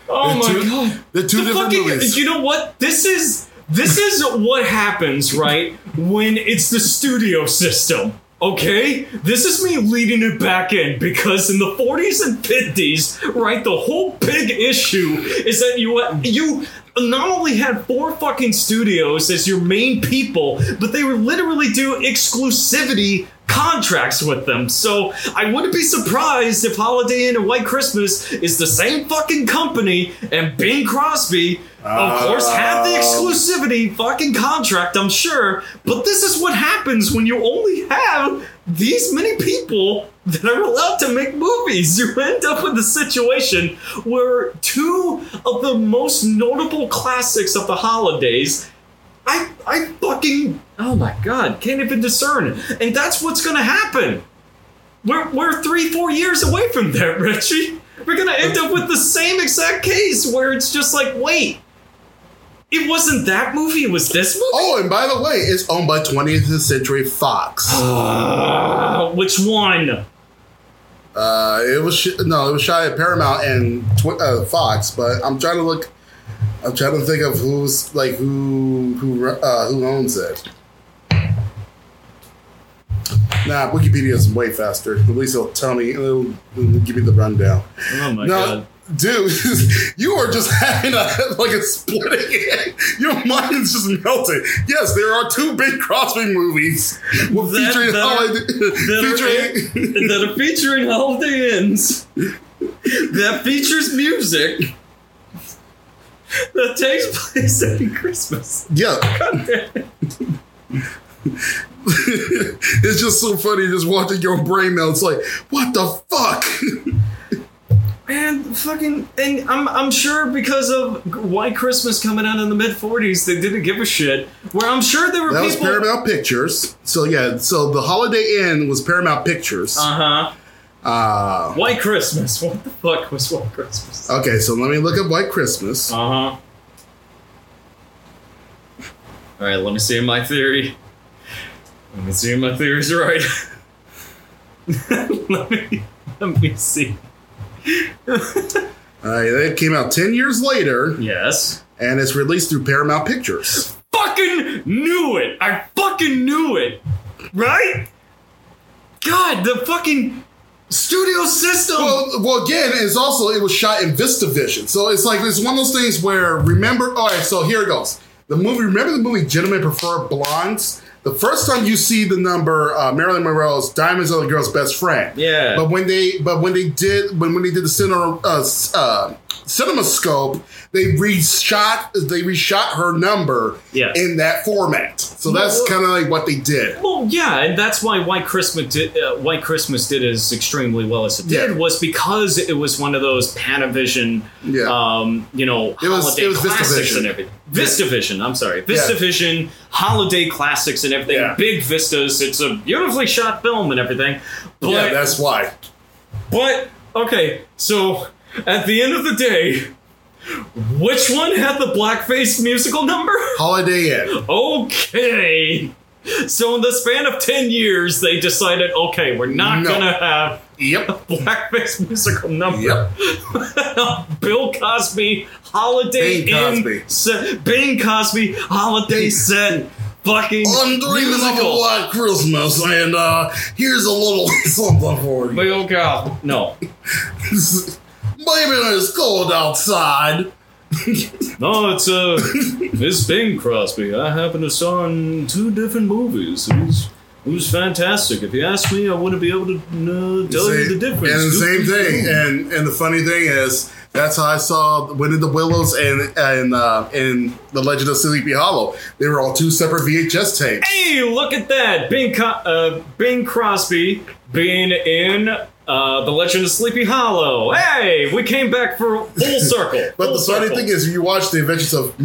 Oh They're my two- god. they're two The different fucking- movies. You know what? This is this is what happens, right? When it's the studio system. Okay? This is me leading it back in because in the 40s and 50s, right, the whole big issue is that you you not only had four fucking studios as your main people, but they would literally do exclusivity contracts with them. So I wouldn't be surprised if Holiday Inn and White Christmas is the same fucking company and Bing Crosby, of course, had the Oh. exclusivity fucking contract, I'm sure. But this is what happens when you only have these many people that are allowed to make movies. You end up with a situation where two of the most notable classics of the holidays I I fucking oh my god, can't even discern. And that's what's gonna happen. We're we're three, four years away from that, Richie. We're gonna end up with the same exact case where it's just like, wait, it wasn't that movie, it was this movie? Oh, and by the way, it's owned by 20th Century Fox. Uh, which one? Uh, it was sh- no, it was shot at Paramount and tw- uh, Fox, but I'm trying to look. I'm trying to think of who's like who who uh, who owns it. Nah, Wikipedia is way faster. At least it'll tell me. It'll, it'll give me the rundown. Oh my no, god. dude, you are just having a like a splitting. Your mind's just melting. Yes, there are two Bing Crosby movies with That- featuring that are- holiday, That featuring. are, that are featuring Holiday Inns. That features music. that takes place every Christmas. Yeah, God damn it. it's just so funny just watching your brain melt. It's like, what the fuck? Man, fucking, and I'm I'm sure because of White Christmas coming out in the mid '40s, they didn't give a shit. Where I'm sure there were That was people. Paramount Pictures. So yeah, so the Holiday Inn was Paramount Pictures. Uh huh. Uh, White Christmas. What the fuck was White Christmas? Okay, so let me look at White Christmas. Uh huh. All right, let me see my theory. Let me see if my theory's right. let me let me see. Uh, it came out ten years later, Yes. and it's released through Paramount Pictures. fucking knew it. I fucking knew it. Right? God, the fucking studio system. Well, well, again, it's also it was shot in VistaVision, so it's like it's one of those things where remember. All right, so here it goes. The movie. Remember the movie Gentlemen Prefer Blondes. The first time you see the number uh, Marilyn Monroe's "Diamonds Are the Girl's Best Friend." Yeah. But when they, but when they did, when when they did the cinema, uh, uh, CinemaScope, they reshot, they reshot her number Yes. in that format. So that's Well, kind of like what they did. well, yeah, and that's why White Christmas did uh, White Christmas did as extremely well as it did Yeah. was because it was one of those Panavision, Yeah. um, you know, It was- holiday it was classics and everything. VistaVision, I'm sorry, VistaVision holiday classics and everything. Yeah. Big vistas. It's a beautifully shot film and everything. But yeah, that's why. But okay, so at the end of the day, which one had the blackface musical number? Holiday Inn. Okay. So in the span of 10 years, they decided, okay, we're not No. gonna have Yep. blackface musical number. Yep. Bill Cosby, Holiday Bing Inn Cosby. set, Bing Cosby, Holiday set, fucking I'm dreaming of a musical. white Christmas, and uh, here's a little something for you. Bill Cosby. No, Baby, it's cold outside. No, it's uh, it's Bing Crosby. I happen to star in two different movies. Was, it was fantastic. If you ask me, I wouldn't be able to uh, tell you the difference. And the same thing. And and the funny thing is, that's how I saw Wind in the Willows and and uh, and The Legend of Sleepy Hollow. They were all two separate VHS tapes. Hey, look at that! Bing, Co- uh, Bing Crosby being in uh, The Legend of Sleepy Hollow. Hey, we came back for full circle. But Full the funny circle. thing is, if you watch the Adventures of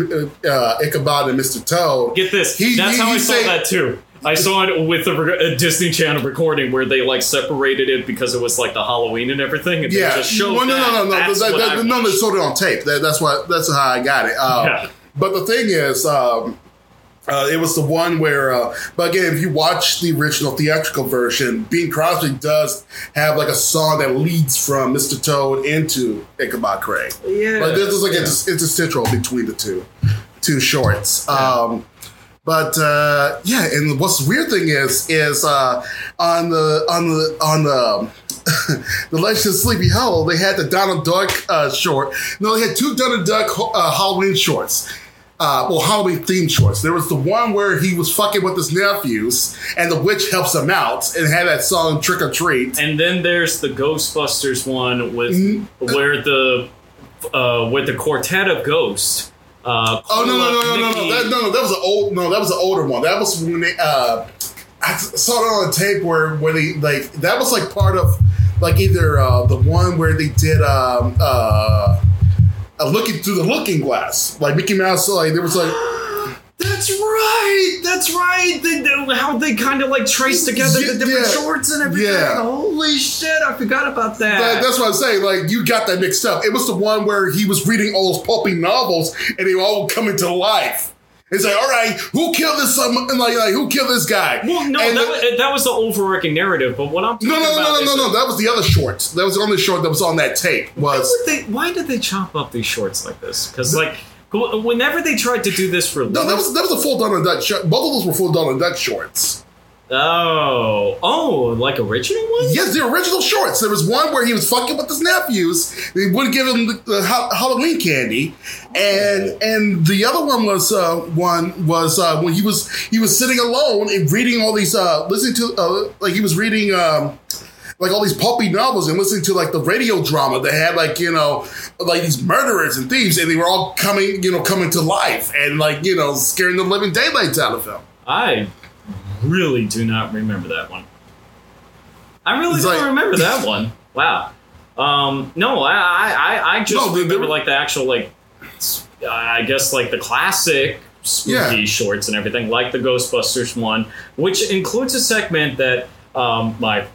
uh, Ichabod and Mr. Toad, Get this. He- That's he- how he I saw say- that too. I saw it with a, re- a Disney Channel recording where they like separated it because it was like the Halloween and everything, and Yeah, they just showed well, no, that. no, no, no, That's that, what that, I no, they watched. sold it on tape. That, that's what. That's how I got it. Uh, Yeah. But the thing is, um, uh, it was the one where. Uh, but again, if you watch the original theatrical version, Bing Crosby does have like a song that leads from Mr. Toad into Ichabod Crane. Yeah. Like this is like yeah. it's interstitial between the two, two shorts. Um, but uh, yeah, and what's the weird thing is is uh, on the on the on the the Legend of Sleepy Hollow, they had the Donald Duck uh, short. No, they had two Donald Duck uh, Halloween shorts. Uh, well, Halloween themed shorts. There was the one where he was fucking with his nephews, and the witch helps him out, and had that song "Trick or Treat." And then there's the Ghostbusters one with Mm-hmm. where the uh, with the quartet of ghosts. Uh, Oh no no no no no no. That, no no that was an old no that was an older one. That was when they uh I saw it on a tape where where they like that was like part of like either uh the one where they did um uh a looking through the looking glass like Mickey Mouse like there was like That's right. That's right. They, how they kind of like trace together the different yeah. shorts and everything. Yeah. Holy shit! I forgot about that. that, that's what I'm saying like you got that mixed up it was the one where he was reading all those pulpy novels and they all come into life it's like all right who killed this um, some like like who killed this guy well, no, And that, the- was, that was the overarching narrative. But what I'm talking No, no, no, no, no, no, no. That was the other short. That was the only short that was on that tape. Why, Was would they, why did they chop up these shorts like this? Because like whenever they tried to do this for no, that was that was a full Donald Duck short. Both of those were full Donald Duck shorts. oh oh like original ones. Yes, the original shorts. There was one where he was fucking with his nephews. They wouldn't give him the, the ha- Halloween candy, and and the other one was uh, one was uh, when he was he was sitting alone and reading all these uh, listening to uh, like he was reading. Um, like all these pulpy novels and listening to like the radio drama that had like you know like these murderers and thieves and they were all coming you know coming to life and like you know scaring the living daylights out of them. I really do not remember that one. I really It's don't like- remember that one. Wow. Um, no, I, I, I- just No, remember were- like the actual like, I guess like the classic spooky Yeah. shorts and everything, like the Ghostbusters one, which includes a segment that um, my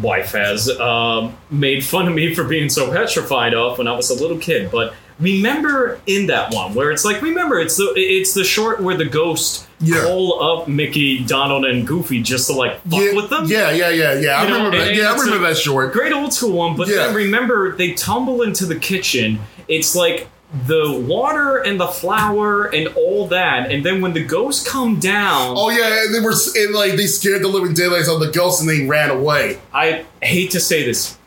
wife has um, made fun of me for being so petrified of when I was a little kid. But remember in that one where it's like, remember it's the it's the short where the ghost Yeah. call up Mickey, Donald, and Goofy just to like fuck yeah, with them. Yeah, yeah, yeah, yeah. I You know, remember that. Yeah, I remember that short. Great old school one, but Yeah. then remember they tumble into the kitchen. It's like the water and the flour and all that, and then when the ghosts come down, Oh yeah, and they were and like they scared the living daylights out of the ghosts and they ran away. I hate to say this.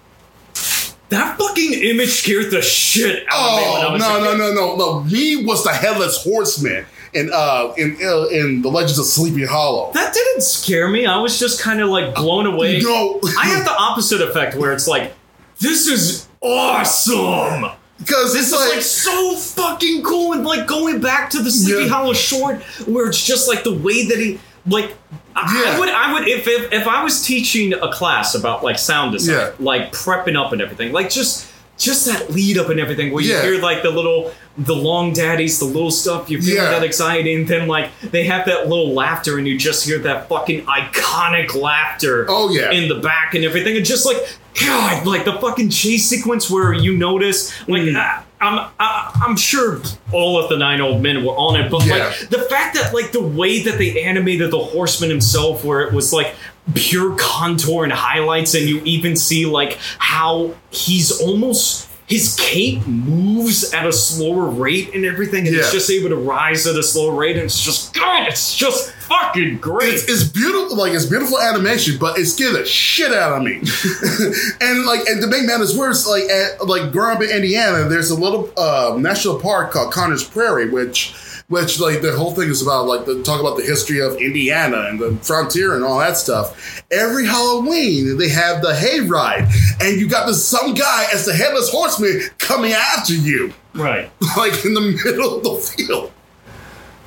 That fucking image scared the shit out of me Oh no no no no no! Me was the headless horseman in uh in uh, in the Legends of Sleepy Hollow. That didn't scare me. I was just kind of like blown away. No, I have the opposite effect where it's like, this is awesome. Because This it's is like, like so fucking cool, and like going back to the Sleepy Yeah. Hollow short, where it's just like the way that he like. I- Yeah. I would, I would, if, if if I was teaching a class about like sound design, Yeah. like prepping up and everything, like just just that lead up and everything, where you Yeah. hear like the little, the long daddies, the little stuff, you feel Yeah. that anxiety, and then like they have that little laughter, and you just hear that fucking iconic laughter Oh, yeah. in the back and everything, and just like God, like the fucking chase sequence where you notice, like Mm. ah, I'm I, I'm sure all of the nine old men were on it, but Yeah. like the fact that like the way that they animated the horseman himself, where it was like pure contour and highlights, and you even see like how he's almost. His cape moves at a slower rate and everything, and Yeah. it's just able to rise at a slower rate, and it's just God, it's just fucking great. it's, it's beautiful, like it's beautiful animation, but it scared the shit out of me. and like, and to make matters worse, like at, like growing up in Indiana, there's a little uh, national park called Connors Prairie, which which like the whole thing is about like the talk about the history of Indiana and the frontier and all that stuff. Every Halloween they have the hayride, and you got this some guy as the headless horseman coming after you, right. like in the middle of the field.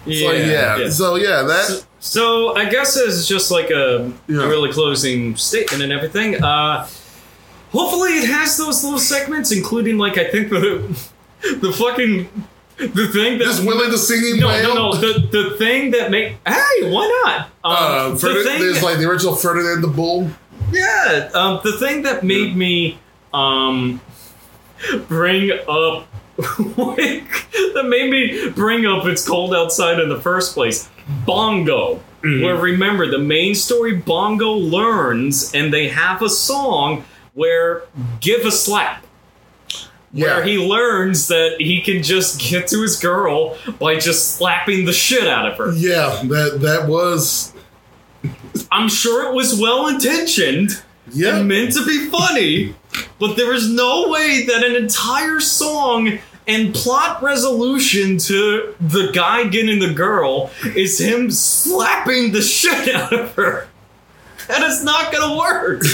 Yeah. So yeah, so yeah, that So I guess it's just like a Yeah. really closing statement and everything. Uh, hopefully it has those little segments, including like I think the the fucking the thing that this Willie the singing no no no. the the thing that make hey why not? Um, Uh, the thing there's like the original Ferdinand the Bull. yeah um, the thing that made me um bring up that made me bring up it's cold outside in the first place bongo. Mm-hmm. where remember the main story bongo learns and they have a song where give a slap where Yeah. he learns that he can just get to his girl by just slapping the shit out of her Yeah, that that was i'm sure it was well intentioned yeah. and meant to be funny, but there is no way that an entire song and plot resolution to the guy getting the girl is him slapping the shit out of her. That is not gonna work.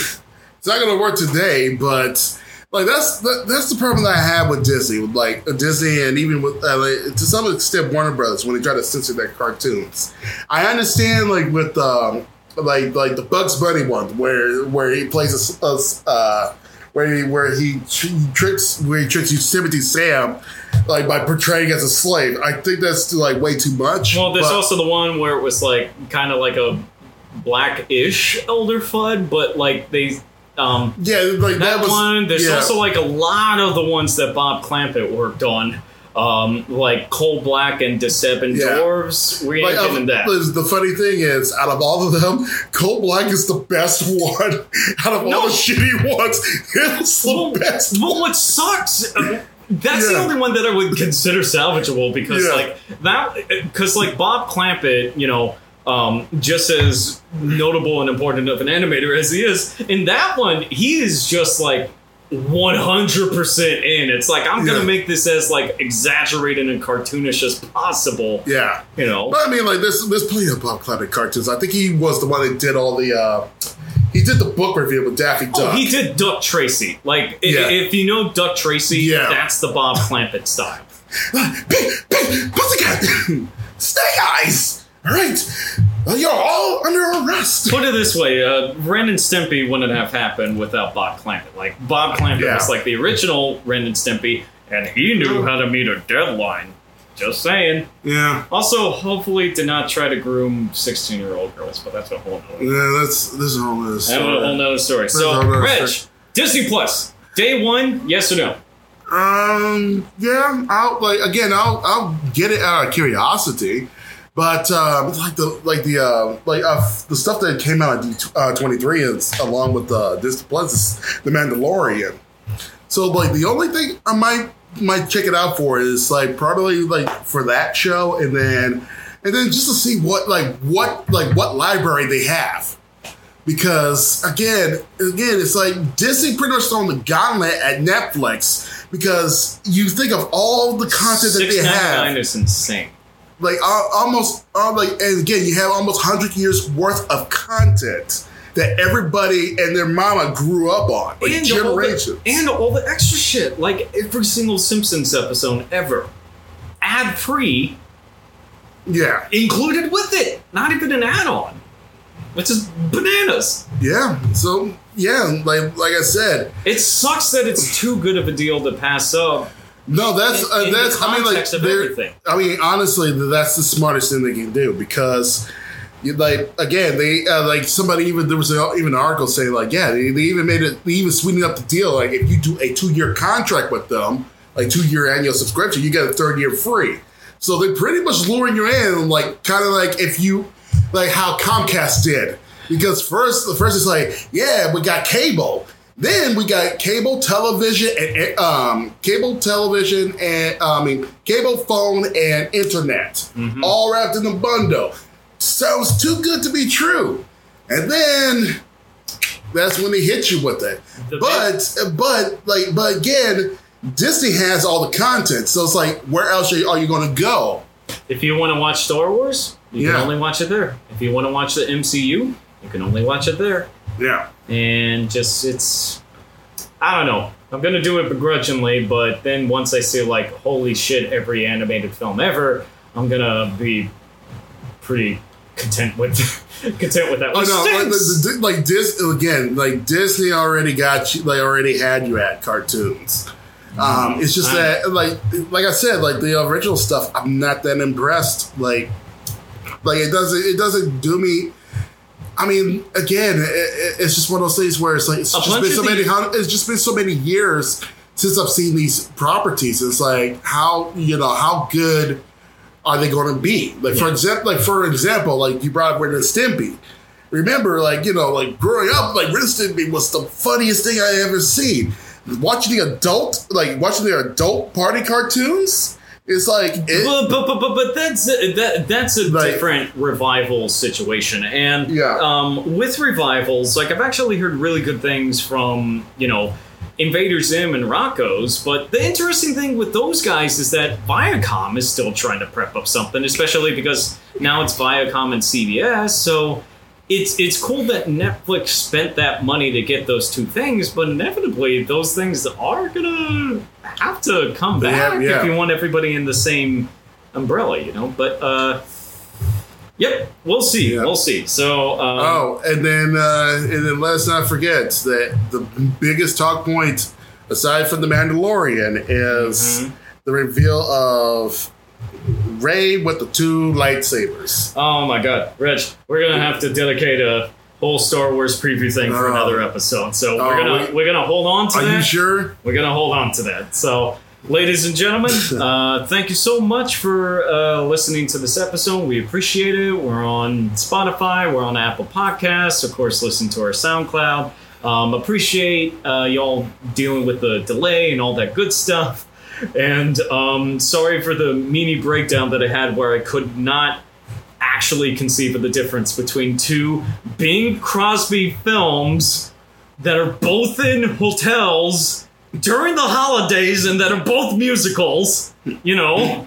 It's not gonna work today, but like that's that, that's the problem that I have with Disney, with like uh, Disney, and even with uh, like, to some extent Warner Brothers when they try to censor their cartoons. I understand like with um, like like the Bugs Bunny one where where he plays a, s- a s- uh, where he where he tr- tricks where he tricks Yosemite Sam like by portraying as a slave. I think that's like way too much. Well, there's but- also the one where it was like kind of like a black-ish Elmer Fudd, but like they um yeah like that, that, was one. There's yeah. also like a lot of the ones that Bob Clampett worked on. Um, like Coal Black and Deception Yeah. Dwarves. We ain't Like, getting um, that. the- The funny thing is, out of all of them, Coal Black is the best one. Out of No. all the shitty ones, it's the Well, best. well, what sucks? uh, That's the only one that I would consider salvageable because, Yeah. like that, because like Bob Clampett, you know, um, just as notable and important of an animator as he is, in that one, he is just like. 100% in. It's like, I'm gonna Yeah. make this as like exaggerated and cartoonish as possible. Yeah. You know? But I mean, like, there's, there's plenty of Bob Clampett cartoons. I think he was the one that did all the, uh, he did the book review with Daffy Duck. Oh, he did Duck Tracy. Like, Yeah. if you know Duck Tracy, Yeah. that's the Bob Clampett style. Pussycat, snake eyes. All right, well, you're all under arrest. Put it this way, uh, Ren and Stimpy wouldn't have happened without Bob Clampett. Like, Bob Clampett Yeah. was like the original Ren and Stimpy, and he knew how to meet a deadline. Just saying. Yeah, Also, hopefully, did not try to groom 16 year old girls, but that's a whole nother, yeah, that's this is all this. that's a whole nother story. So, a whole nother Reg, story. Disney Plus, day one, yes or no? Um, yeah, I'll like again. I'll I'll get it out of curiosity, but um, like the like the uh, like uh, the stuff that came out of D uh, twenty three is along with uh, Disney Plus is the Mandalorian. So like the only thing I might might check it out for is like probably like for that show and then and then just to see what like what like what library they have because again, again, it's like Disney pretty much throwing the gauntlet at Netflix because you think of all the content that they ninety nine have, is insane. Like almost, uh, like, and again, you have almost hundred years worth of content that everybody and their mama grew up on, like and all, the, and all the extra shit, like every single Simpsons episode ever, ad free, yeah, included with it. Not even an add on, which is bananas. yeah. So yeah, like like I said, It sucks that it's too good of a deal to pass up. No, that's In- uh, in that's. I mean, like, everything. I mean, honestly, that's the smartest thing they can do because, you like, again, they uh, like somebody even there was a, even an article saying like, yeah, they, they even made it, they even sweetened up the deal. Like, if you do a two year contract with them, like two year annual subscription, you get a third year free. So they're pretty much luring you in, like, kind of like if you, like how Comcast did. Because first, the first is like, yeah, we got cable. Then we got cable television and um, cable television and I mean cable phone and internet, all wrapped in a bundle. Sounds too good to be true. And then that's when they hit you with it. The but but like but again, Disney has all the content, so it's like where else are you, are you going to go? If you want to watch Star Wars, you Yeah. can only watch it there. If you want to watch the MCU, you can only watch it there. Yeah. And just it's I don't know. I'm gonna do it begrudgingly, but then once I see like holy shit, every animated film ever, I'm gonna be pretty content with content with that. Oh no! Like, the- like Dis again, like Disney already got you. They already had you at cartoons. Um, it's just I- that, like, like I said, like the original stuff, I'm not that impressed. Like, like it doesn't, it doesn't do me. I mean, again, it, it- it's just one of those things where it's like it's A just been so many. It's just been so many years since I've seen these properties. It's like how you know how good are they going to be? Like for example, like for example, like you brought up Ren and Stimpy. Remember, like you know, like growing up, like Ren and Stimpy was the funniest thing I ever seen. Watching the adult, like watching the adult party cartoons, it's like it, but, but, but, but, that's a, that that's a Like- different revival situation, and Yeah. um, with revivals, like I've actually heard really good things from you know Invader Zim and Rocko's, but the interesting thing with those guys is that Viacom is still trying to prep up something, especially because now it's Viacom and CBS, so. It's, it's cool that Netflix spent that money to get those two things, but inevitably those things are gonna have to come back have- yeah. if you want everybody in the same umbrella, you know. But uh, yep, we'll see, Yeah. we'll see. So um, oh, and then uh, and then let's not forget that the biggest talk point, aside from the Mandalorian, is Mhm. the reveal of Rey with the two lightsabers. oh my god, Rich, we're gonna have to dedicate a whole Star Wars preview thing for Oh. another episode. So we're Oh, gonna we- we, are gonna hold on to Are that. Are you sure? We're gonna hold on to that. So, ladies and gentlemen, uh, thank you so much for uh, listening to this episode. We appreciate it. We're on Spotify. We're on Apple Podcasts. Of course, listen to our SoundCloud. Um, appreciate uh, y'all dealing with the delay and all that good stuff. And um, sorry for the mini breakdown that I had where I could not actually conceive of the difference between two Bing Crosby films that are both in hotels during the holidays and that are both musicals, you know.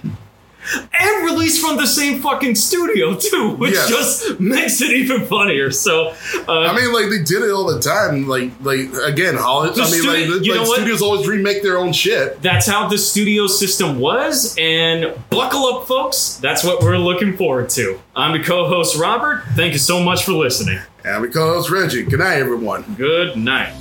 And released from the same fucking studio too, which Yes. just makes it even funnier. So, uh, I mean, like they did it all the time. Like, like again. I mean, stu- like, the, you know like what? studios always remake their own shit. that's how the studio system was, and buckle up, folks. That's what we're looking forward to. I'm the co-host Robert. Thank you so much for listening. And we call host Reggie. Good night, everyone. Good night.